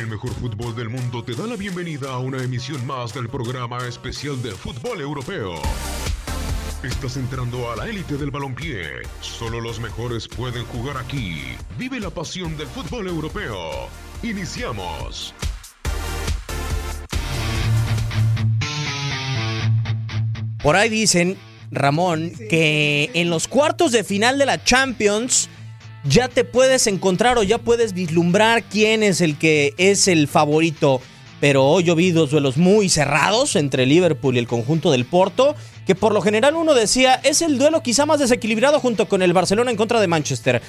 El mejor fútbol del mundo te da la bienvenida a una emisión más del programa especial de fútbol europeo. Estás entrando a la élite del balompié. Solo los mejores pueden jugar aquí. Vive la pasión del fútbol europeo. Iniciamos. Por ahí dicen, Ramón, que en los cuartos de final de la Champions ya te puedes encontrar o ya puedes vislumbrar quién es el que es el favorito. Pero hoy yo vi dos duelos muy cerrados entre Liverpool y el conjunto del Porto, que por lo general uno decía es el duelo quizá más desequilibrado junto con el Barcelona en contra de Manchester.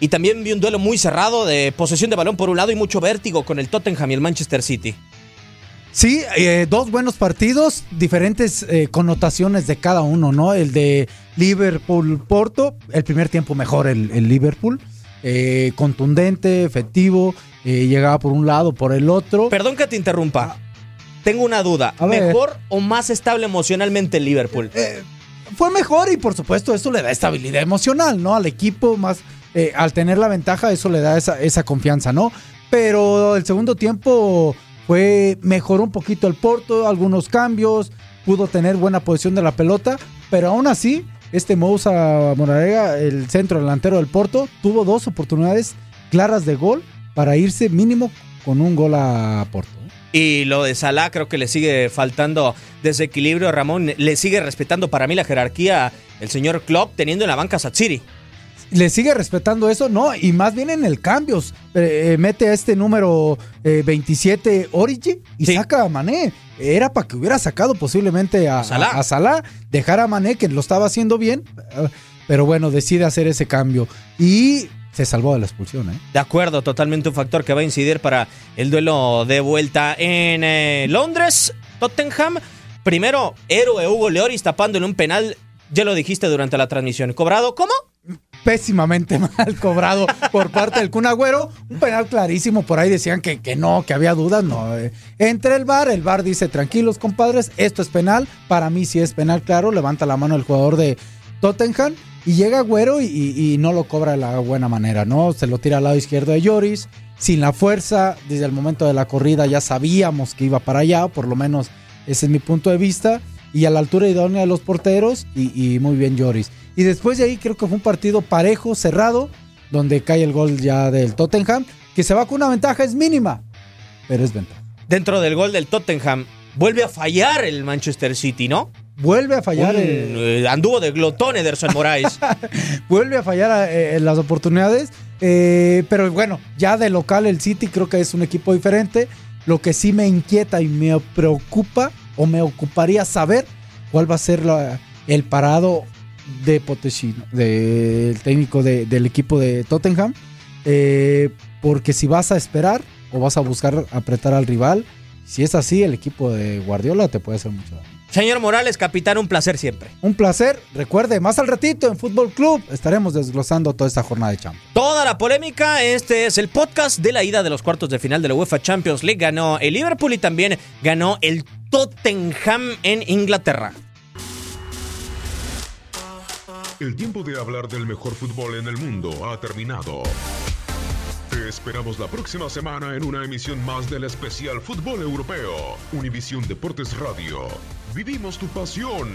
Y también vi un duelo muy cerrado de posesión de balón por un lado y mucho vértigo con el Tottenham y el Manchester City. Sí, eh, dos buenos partidos, diferentes eh, connotaciones de cada uno, ¿no? El de Liverpool-Porto, el primer tiempo mejor el, el Liverpool, eh, contundente, efectivo, eh, llegaba por un lado, por el otro. Perdón que te interrumpa. Tengo una duda. A. ¿Mejor o más estable emocionalmente el Liverpool? Eh, fue mejor y por supuesto eso le da estabilidad emocional, ¿no? Al equipo más, al tener la ventaja, eso le da esa, esa confianza, ¿no? Pero el segundo tiempo fue, mejoró un poquito el Porto, algunos cambios, pudo tener buena posición de la pelota, pero aún así, este Moussa Morarega, el centro delantero del Porto, tuvo dos oportunidades claras de gol para irse mínimo con un gol a Porto. ¿eh? Y lo de Salah creo que le sigue faltando desequilibrio. Ramón le sigue respetando para mí la jerarquía el señor Klopp teniendo en la banca Satsiri. Le sigue respetando eso, ¿no? Y más bien en el cambios. Eh, eh, mete a este número eh, 27 Origi y Sí. saca a Mané. Era para que hubiera sacado posiblemente a, Salah. a- a Salah, dejar a Mané, que lo estaba haciendo bien. eh, Pero bueno, decide hacer ese cambio. Y se salvó de la expulsión, ¿eh? De acuerdo, totalmente un factor que va a incidir para el duelo de vuelta en eh, Londres. Tottenham, primero, héroe Hugo Lloris tapándole un penal. Ya lo dijiste durante la transmisión. ¿Cobrado? ¿Cómo? Pésimamente mal cobrado por parte del Kun Agüero. Un penal clarísimo. Por ahí decían que, que no, que había dudas. No. eh. Entre el bar, el bar dice: tranquilos, compadres, esto es penal. Para mí sí es penal, claro. Levanta la mano el jugador de Tottenham. Y llega Agüero y no lo cobra de la buena manera, ¿no? Se lo tira al lado izquierdo de Lloris. Sin la fuerza, desde el momento de la corrida ya sabíamos que iba para allá, por lo menos ese es mi punto de vista. Y a la altura idónea de los porteros, y, y muy bien Lloris. Y después de ahí creo que fue un partido parejo, cerrado, donde cae el gol ya del Tottenham, que se va con una ventaja, es mínima, pero es ventaja. Dentro del gol del Tottenham, vuelve a fallar el Manchester City, ¿no? Vuelve a fallar, Un, eh, anduvo de glotón Ederson Moraes. vuelve a fallar eh, en las oportunidades, eh, pero bueno, ya de local el City creo que es un equipo diferente. Lo que sí me inquieta y me preocupa o me ocuparía saber cuál va a ser la- el parado de Potechino, del técnico de- del equipo de Tottenham, eh, porque si vas a esperar o vas a buscar apretar al rival, si es así, el equipo de Guardiola te puede hacer mucho daño. Señor Morales, capitán, un placer siempre. Un placer. Recuerde, más al ratito en Fútbol Club estaremos desglosando toda esta jornada de Champions. Toda la polémica, este es el podcast de la ida de los cuartos de final de la UEFA Champions League. Ganó el Liverpool y también ganó el Tottenham en Inglaterra. El tiempo de hablar del mejor fútbol en el mundo ha terminado. Te esperamos la próxima semana en una emisión más del especial Fútbol Europeo. Univisión Deportes Radio. Vivimos tu pasión.